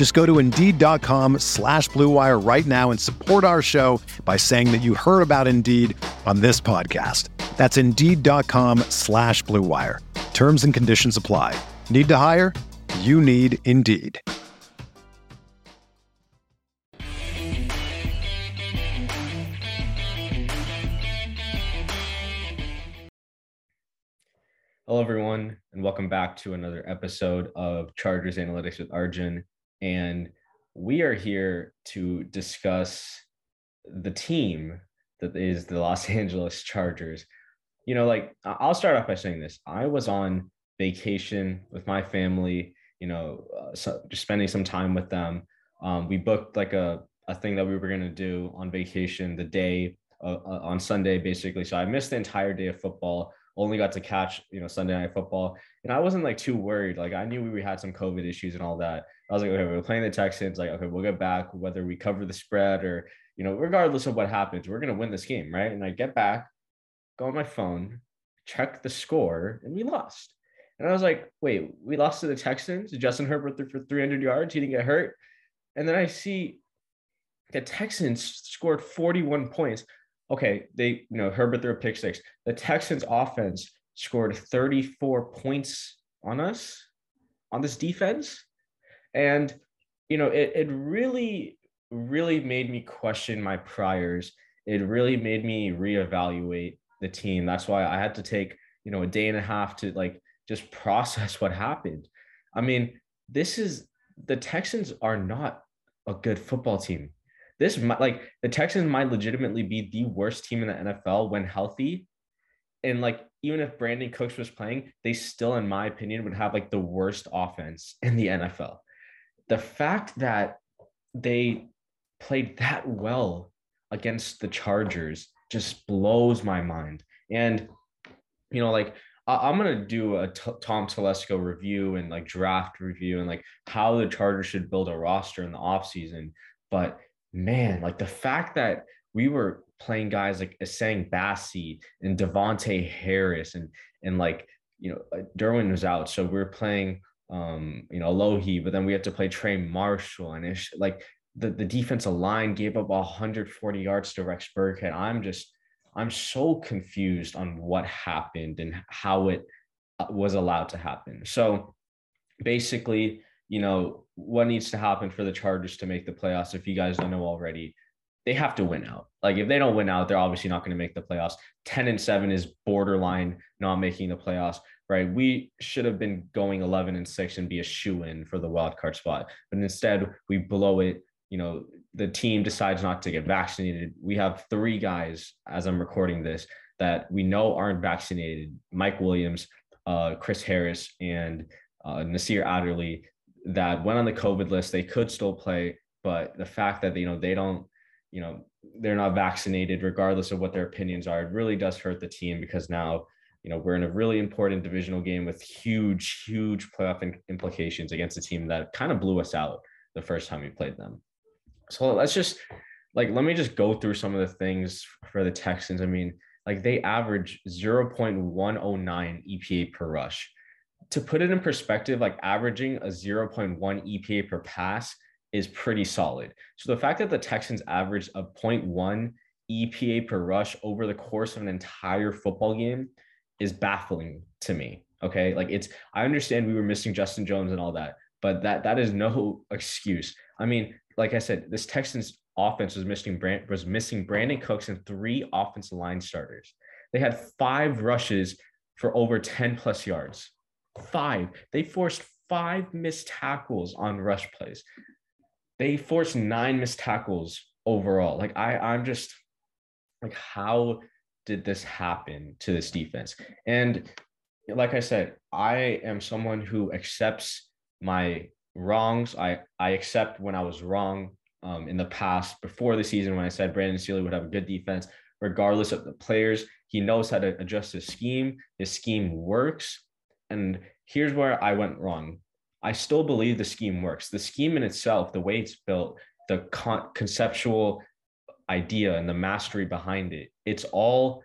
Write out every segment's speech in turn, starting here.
Just go to Indeed.com slash BlueWire right now and support our show by saying that you heard about Indeed on this podcast. That's Indeed.com slash BlueWire. Terms and conditions apply. Need to hire? You need Indeed. Hello, everyone, and welcome back to another episode of Chargers Analytics with Arjun. And we are here to discuss the team that is the Los Angeles Chargers. You know, like I'll start off by saying this I was on vacation with my family, you know, uh, so just spending some time with them. Um, we booked like a, a thing that we were going to do on vacation the day uh, uh, on Sunday, basically. So I missed the entire day of football only got to catch you know Sunday night football, and I wasn't like too worried. Like I knew we had some COVID issues and all that. I was like, okay, we're playing the Texans. Like, okay, we'll get back whether we cover the spread or you know, regardless of what happens, we're gonna win this game, right? And I get back, go on my phone, check the score, and we lost. And I was like, wait, we lost to the Texans. Justin Herbert threw for 300 yards. He didn't get hurt. And then I see the Texans scored 41 points okay, they, you know, Herbert threw a pick six. The Texans offense scored 34 points on us on this defense. And, you know, it, it really, really made me question my priors. It really made me reevaluate the team. That's why I had to take, you know, a day and a half to like just process what happened. I mean, this is the Texans are not a good football team this might like the Texans might legitimately be the worst team in the NFL when healthy. And like even if Brandin Cooks was playing, they still, in my opinion, would have like the worst offense in the NFL. The fact that they played that well against the Chargers just blows my mind. And you know, like I'm gonna do a t- Tom Telesco review and like draft review and like how the Chargers should build a roster in the offseason. But man, like the fact that we were playing guys like Essang Bassey and Davontae Harris and and like you know uh, Derwin was out, so we are playing um you know Alohi, but then we had to play Trey Marshall and it's like the the defensive line gave up 140 yards to Rex Burkhead. I'm just I'm so confused on what happened and how it uh, was allowed to happen. So basically, you know, what needs to happen for the Chargers to make the playoffs, if you guys don't know already, they have to win out. Like if they don't win out, they're obviously not going to make the playoffs. 10 and 7 is borderline not making the playoffs, right? We should have been going 11 and 6 and be a shoe in for the wild card spot. But instead, we blow it. You know, the team decides not to get vaccinated. We have three guys, as I'm recording this, that we know aren't vaccinated Mike Williams, uh, Chris Harris, and uh, Nasir Adderley that went on the COVID list, they could still play, but the fact that you know they don't, you know, they're not vaccinated, regardless of what their opinions are, it really does hurt the team because now, you know, we're in a really important divisional game with huge, huge playoff implications against a team that kind of blew us out the first time we played them. So let's just like let me just go through some of the things for the Texans. I mean, like they average 0.109 EPA per rush to put it in perspective, like averaging a 0.1 EPA per pass is pretty solid. So the fact that the Texans averaged a 0.1 EPA per rush over the course of an entire football game is baffling to me. Okay. Like it's, I understand we were missing Justin Jones and all that, but that that is no excuse. I mean, like I said, this Texans offense was missing Brand was missing Brandin Cooks and three offensive line starters. They had five rushes for over 10 plus yards. Five. They forced five missed tackles on rush plays. They forced nine missed tackles overall. Like I, I'm just like, how did this happen to this defense? And like I said, I am someone who accepts my wrongs. I I accept when I was wrong um, in the past before the season when I said Brandon Staley would have a good defense, regardless of the players. He knows how to adjust his scheme. His scheme works. And here's where I went wrong. I still believe the scheme works. The scheme in itself, the way it's built, the con- conceptual idea and the mastery behind it, it's all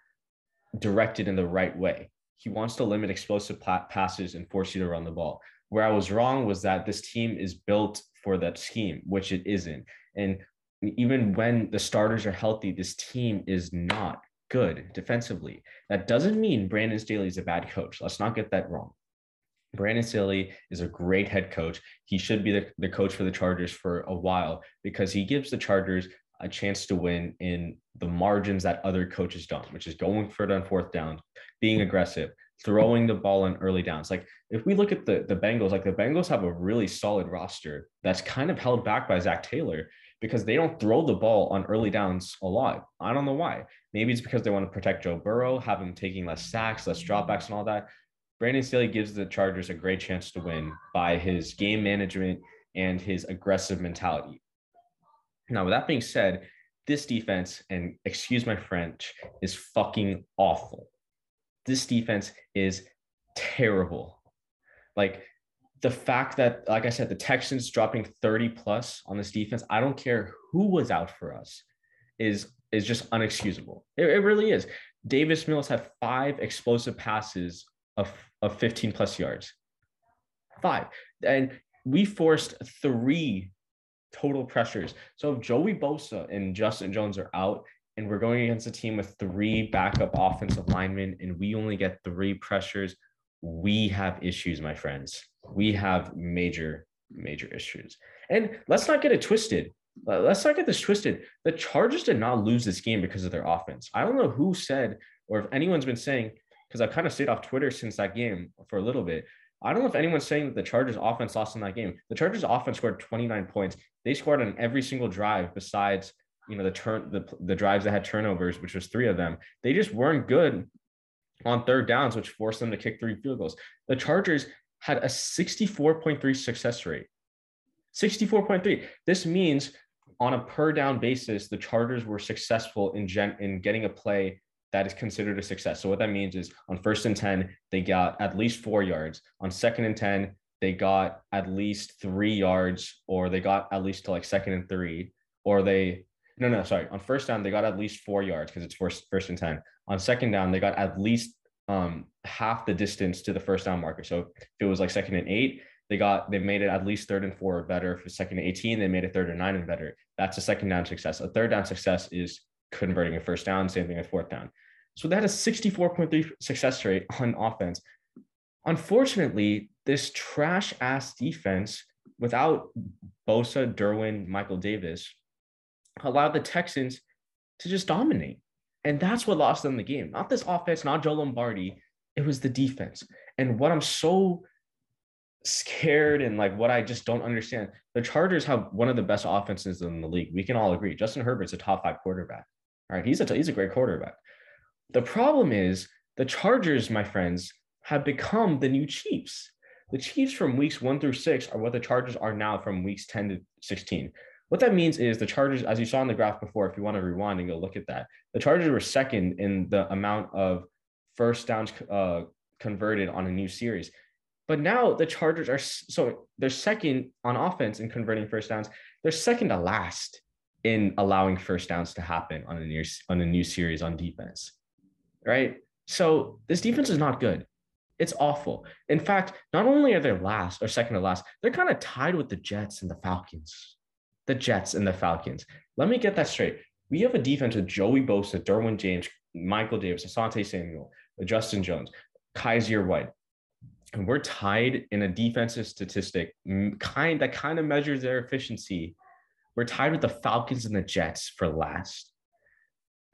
directed in the right way. He wants to limit explosive passes and force you to run the ball. Where I was wrong was that this team is built for that scheme, which it isn't. And even when the starters are healthy, this team is not good defensively. That doesn't mean Brandon Staley is a bad coach. Let's not get that wrong. Brandon Staley is a great head coach. He should be the, the coach for the Chargers for a while because he gives the Chargers a chance to win in the margins that other coaches don't, which is going for it on fourth down, being aggressive, throwing the ball in early downs. Like if we look at the the Bengals, like the Bengals have a really solid roster that's kind of held back by Zac Taylor because they don't throw the ball on early downs a lot. I don't know why. Maybe it's because they want to protect Joe Burrow, have him taking less sacks, less dropbacks, and all that. Brandon Staley gives the Chargers a great chance to win by his game management and his aggressive mentality. Now, with that being said, this defense, and excuse my French, is fucking awful this defense is terrible. Like the fact that, like I said, the Texans dropping 30 plus on this defense, I don't care who was out for us, is is just unexcusable. It, it really is. Davis Mills had five explosive passes of, of 15 plus yards. Five. And we forced three total pressures. So if Joey Bosa and Justin Jones are out, and we're going against a team with three backup offensive linemen and we only get three pressures, we have issues, my friends. We have major, major issues. And let's not get it twisted. Let's not get this twisted. The Chargers did not lose this game because of their offense. I don't know who said, or if anyone's been saying, because I've kind of stayed off Twitter since that game for a little bit. I don't know if anyone's saying that the Chargers offense lost in that game. The Chargers offense scored 29 points. They scored on every single drive besides you know the turn the, the drives that had turnovers which was three of them they just weren't good on third downs which forced them to kick three field goals the chargers had a 64.3 success rate 64.3 this means on a per down basis the chargers were successful in gen in getting a play that is considered a success so what that means is on first and 10 they got at least four yards on second and 10 they got at least three yards or they got at least to like second and three or they no, no, sorry. On first down, they got at least four yards because it's first first and ten. On second down, they got at least um half the distance to the first down marker. So if it was like second and eight, they got they made it at least third and four or better. For second and 18, they made it third and nine and better. That's a second down success. A third down success is converting a first down, same thing at fourth down. So that is 64.3 success rate on offense. Unfortunately, this trash ass defense without Bosa, Derwin, Michael Davis allowed the Texans to just dominate. And that's what lost them the game. Not this offense, not Joe Lombardi. It was the defense. And what I'm so scared and like what I just don't understand, the Chargers have one of the best offenses in the league. We can all agree. Justin Herbert's a top five quarterback. All right. He's a, he's a great quarterback. The problem is the Chargers, my friends, have become the new Chiefs. The Chiefs from weeks one through six are what the Chargers are now from weeks 10 to 16. What that means is the Chargers, as you saw in the graph before, if you want to rewind and go look at that, the Chargers were second in the amount of first downs uh, converted on a new series. But now the Chargers are so they're second on offense in converting first downs. They're second to last in allowing first downs to happen on a new on a new series on defense. Right? So this defense is not good. It's awful. In fact, not only are they last or second to last, they're kind of tied with the Jets and the Falcons the Jets and the Falcons. Let me get that straight. We have a defense with Joey Bosa, Derwin James, Michael Davis, Asante Samuel, Justin Jones, Kyzir White. And we're tied in a defensive statistic kind that kind of measures their efficiency. We're tied with the Falcons and the Jets for last.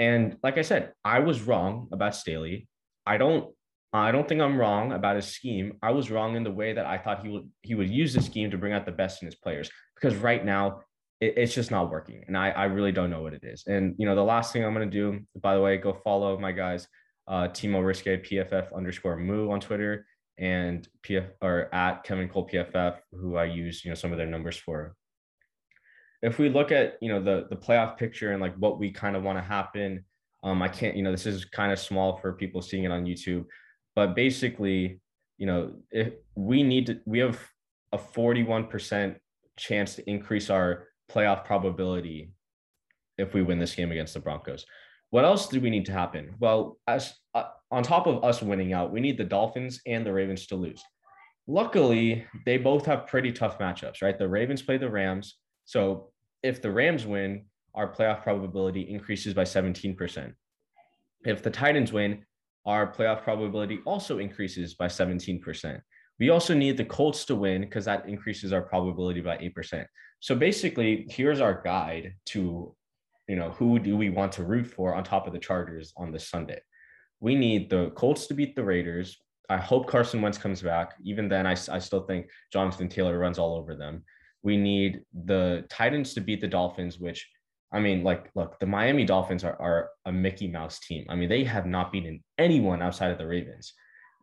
And like I said, I was wrong about Staley. I don't I don't think I'm wrong about his scheme. I was wrong in the way that I thought he would he would use the scheme to bring out the best in his players because right now it, it's just not working, and I I really don't know what it is. And you know the last thing I'm gonna do, by the way, go follow my guys, uh, Timo Riske PFF underscore Moo on Twitter and PF or at Kevin Cole PFF, who I use you know some of their numbers for. If we look at you know the the playoff picture and like what we kind of want to happen, um, I can't you know this is kind of small for people seeing it on YouTube but basically, you know, if we need to, we have a 41% chance to increase our playoff probability if we win this game against the Broncos. What else do we need to happen? Well, as uh, on top of us winning out, we need the Dolphins and the Ravens to lose. Luckily, they both have pretty tough matchups, right? The Ravens play the Rams. So if the Rams win, our playoff probability increases by 17%. If the Titans win, our playoff probability also increases by 17%. We also need the Colts to win because that increases our probability by 8%. So basically, here's our guide to, you know, who do we want to root for on top of the Chargers on this Sunday? We need the Colts to beat the Raiders. I hope Carson Wentz comes back. Even then, I, I still think Jonathan Taylor runs all over them. We need the Titans to beat the Dolphins, which I mean, like, look, the Miami Dolphins are, are a Mickey Mouse team. I mean, they have not beaten anyone outside of the Ravens.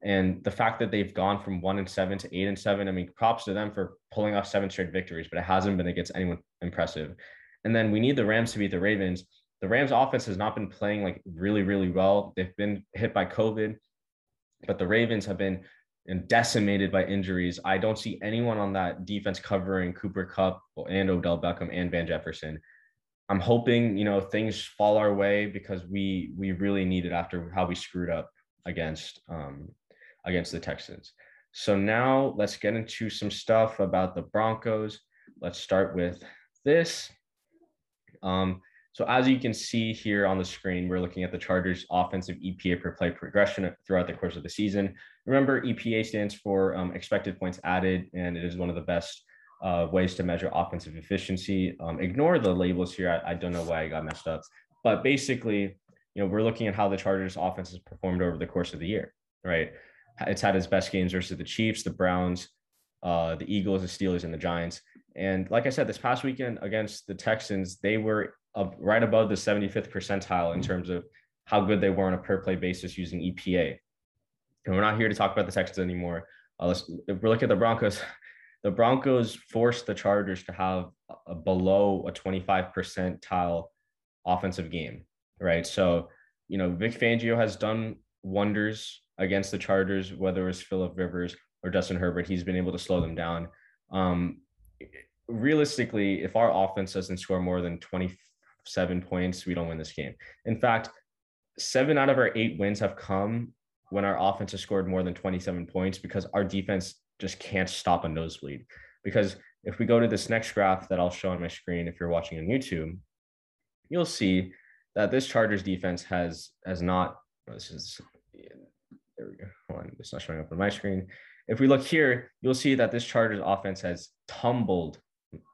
And the fact that they've gone from one and seven to eight and seven, I mean, props to them for pulling off seven straight victories, but it hasn't been against anyone impressive. And then we need the Rams to beat the Ravens. The Rams offense has not been playing like really, really well. They've been hit by COVID, but the Ravens have been decimated by injuries. I don't see anyone on that defense covering Cooper Kupp and Odell Beckham and Van Jefferson. I'm hoping you know things fall our way because we we really need it after how we screwed up against um, against the Texans. So now let's get into some stuff about the Broncos. Let's start with this. Um, so as you can see here on the screen, we're looking at the Chargers offensive EPA per play progression throughout the course of the season. Remember, EPA stands for um, expected points added, and it is one of the best uh, ways to measure offensive efficiency. Um, ignore the labels here. I, I, don't know why I got messed up, but basically, you know, we're looking at how the Chargers offense has performed over the course of the year, right? It's had its best games versus the Chiefs, the Browns, uh, the Eagles, the Steelers, and the Giants. And like I said, this past weekend against the Texans, they were up right above the 75th percentile in terms of how good they were on a per play basis using EPA. And we're not here to talk about the Texans anymore. Uh, let's if we look at the Broncos, the Broncos forced the Chargers to have a below a 25 percentile offensive game, right? So, you know, Vic Fangio has done wonders against the Chargers, whether it's Philip Rivers or Justin Herbert. He's been able to slow them down. Um, realistically, if our offense doesn't score more than 27 points, we don't win this game. In fact, seven out of our eight wins have come when our offense has scored more than 27 points because our defense just can't stop a nosebleed. Because if we go to this next graph that I'll show on my screen, if you're watching on YouTube, you'll see that this Chargers defense has has not. Oh, this is there we go. Hold on, it's not showing up on my screen. If we look here, you'll see that this Chargers offense has tumbled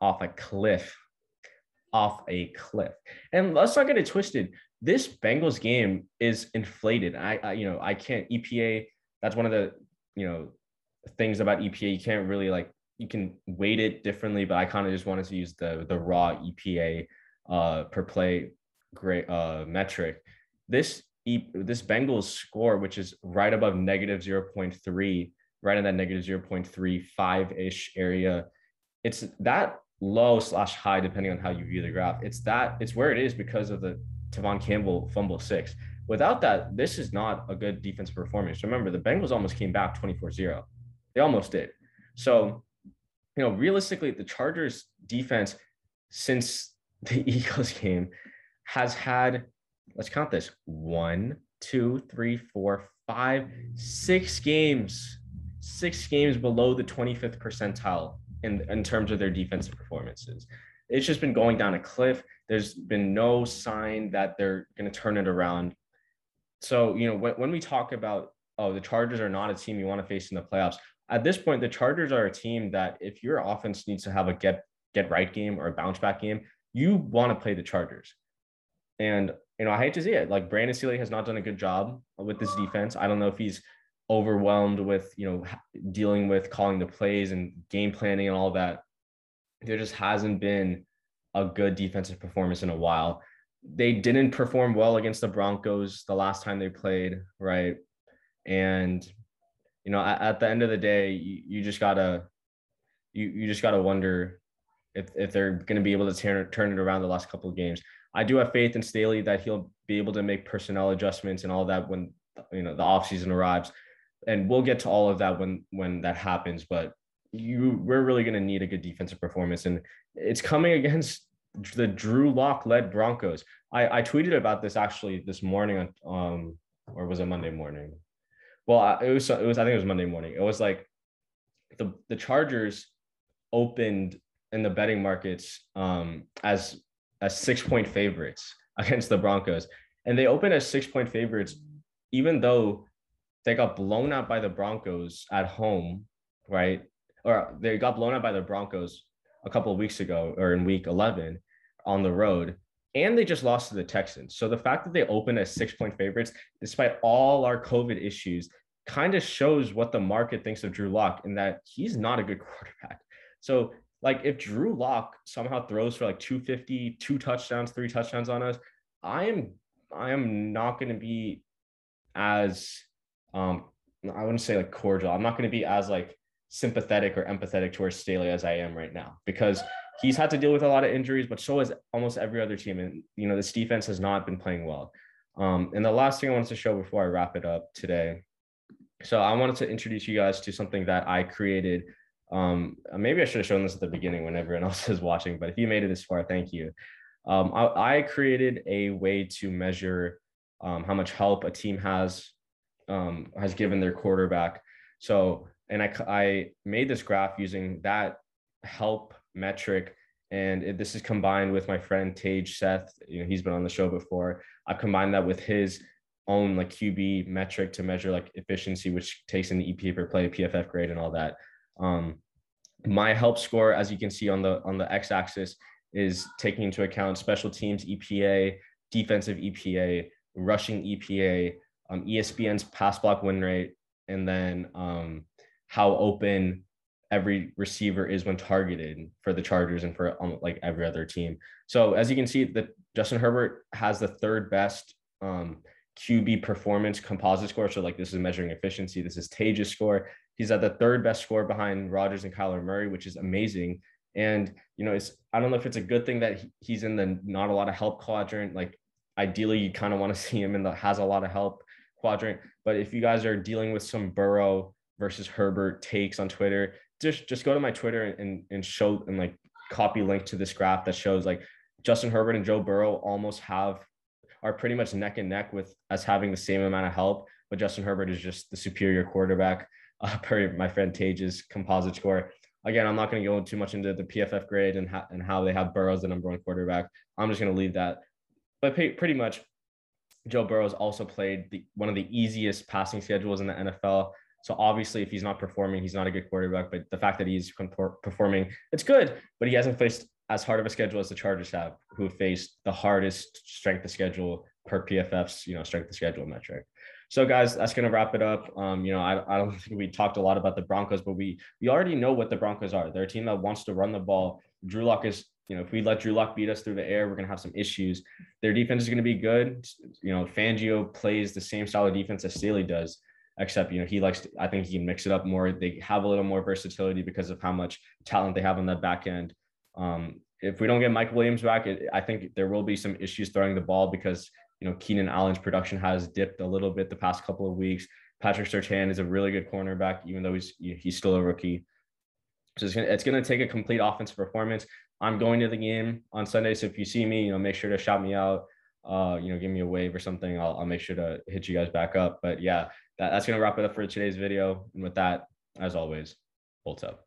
off a cliff, off a cliff. And let's not get it twisted. This Bengals game is inflated. I, I you know, I can't EPA. That's one of the you know things about EPA. You can't really like you can weight it differently, but I kind of just wanted to use the the raw EPA uh, per play great uh, metric. This this Bengals score, which is right above negative 0.3, right in that negative 0.35 ish area, it's that low slash high depending on how you view the graph. It's that it's where it is because of the Tevaughn Campbell fumble six. Without that, this is not a good defensive performance. Remember, the Bengals almost came back 24 0. They almost did. So, you know, realistically, the Chargers defense since the Eagles game has had, let's count this one, two, three, four, five, six games, six games below the 25th percentile in, in terms of their defensive performances. It's just been going down a cliff. There's been no sign that they're going to turn it around. So, you know, when, when we talk about, oh, the Chargers are not a team you want to face in the playoffs, at this point, the Chargers are a team that if your offense needs to have a get get right game or a bounce back game, you want to play the Chargers. And you know, I hate to see it. Like Brandon Staley has not done a good job with this defense. I don't know if he's overwhelmed with, you know, dealing with calling the plays and game planning and all that. There just hasn't been a good defensive performance in a while. They didn't perform well against the Broncos the last time they played, right? And you know, at, at the end of the day, you, you just gotta you you just gotta wonder if if they're going to be able to turn turn it around the last couple of games. I do have faith in Staley that he'll be able to make personnel adjustments and all that when you know the offseason arrives. And we'll get to all of that when when that happens. But you we're really going to need a good defensive performance. And it's coming against the Drew Lock led Broncos. I, I tweeted about this actually this morning on um or was it Monday morning? Well, it was it was I think it was Monday morning. It was like the the Chargers opened in the betting markets um as as six point favorites against the Broncos. And they opened as six point favorites, even though they got blown out by the Broncos at home, right? Or they got blown out by the Broncos a couple of weeks ago or in week 11 on the road. And they just lost to the Texans. So the fact that they opened as six point favorites, despite all our COVID issues, kind of shows what the market thinks of Drew Lock and that he's not a good quarterback. So like if Drew Lock somehow throws for like 250, two touchdowns, three touchdowns on us, I am I am not going to be as um I wouldn't say like cordial. I'm not going to be as like sympathetic or empathetic towards Staley as I am right now because he's had to deal with a lot of injuries, but so has almost every other team. And you know, this defense has not been playing well. Um, and the last thing I wanted to show before I wrap it up today. So I wanted to introduce you guys to something that I created um, maybe I should have shown this at the beginning when everyone else is watching, but if you made it this far, thank you. Um, I, I, created a way to measure um, how much help a team has um, has given their quarterback. So, and I, I made this graph using that help metric, and it, this is combined with my friend Tage Seth. You know, he's been on the show before. I've combined that with his own like QB metric to measure like efficiency, which takes in the EPA per play, PFF grade, and all that. Um, my help score, as you can see on the on the x-axis, is taking into account special teams EPA, defensive EPA, rushing EPA, um, ESPN's pass block win rate, and then um, how open every receiver is when targeted for the Chargers and for um, like every other team. So as you can see, that Justin Herbert has the third best um, QB performance composite score. So like this is measuring efficiency. This is Tage's score. He's at the third best score behind Rodgers and Kyler Murray, which is amazing. And you know, it's I don't know if it's a good thing that he's in the not a lot of help quadrant. Like ideally, you kind of want to see him in the has a lot of help quadrant. But if you guys are dealing with some Burrow versus Herbert takes on Twitter, just just go to my Twitter and and show and like copy link to this graph that shows like Justin Herbert and Joe Burrow almost have are pretty much neck and neck with us having the same amount of help, but Justin Herbert is just the superior quarterback uh, per my friend Tage's composite score. Again, I'm not going to go too much into the PFF grade and, ha- and how they have Burrow as the number one quarterback. I'm just going to leave that. But pretty much, Joe Burrow's also played the, one of the easiest passing schedules in the NFL. So obviously, if he's not performing, he's not a good quarterback. But the fact that he's performing, it's good. But he hasn't faced as hard of a schedule as the Chargers have, who faced the hardest strength of schedule per PFF's you know strength of schedule metric. So, guys, that's to wrap it up. Um, you know, I, I don't think we talked a lot about the Broncos, but we we already know what the Broncos are. They're a team that wants to run the ball. Drew Lock is, you know, if we let Drew Lock beat us through the air, we're going to have some issues. Their defense is going to be good. You know, Fangio plays the same style of defense as Staley does, except, you know, he likes, to, I think he can mix it up more. They have a little more versatility because of how much talent they have on the back end. Um, if we don't get Mike Williams back, it, I think there will be some issues throwing the ball because you know, Keenan Allen's production has dipped a little bit the past couple of weeks. Patrick Surtain is a really good cornerback, even though he's he's still a rookie. So it's it's gonna take a complete offensive performance. I'm going to the game on Sunday, so if you see me, you know, make sure to shout me out. Uh, you know, give me a wave or something. I'll, I'll make sure to hit you guys back up. But yeah, that, that's gonna wrap it up for today's video. And with that, as always, bolts up.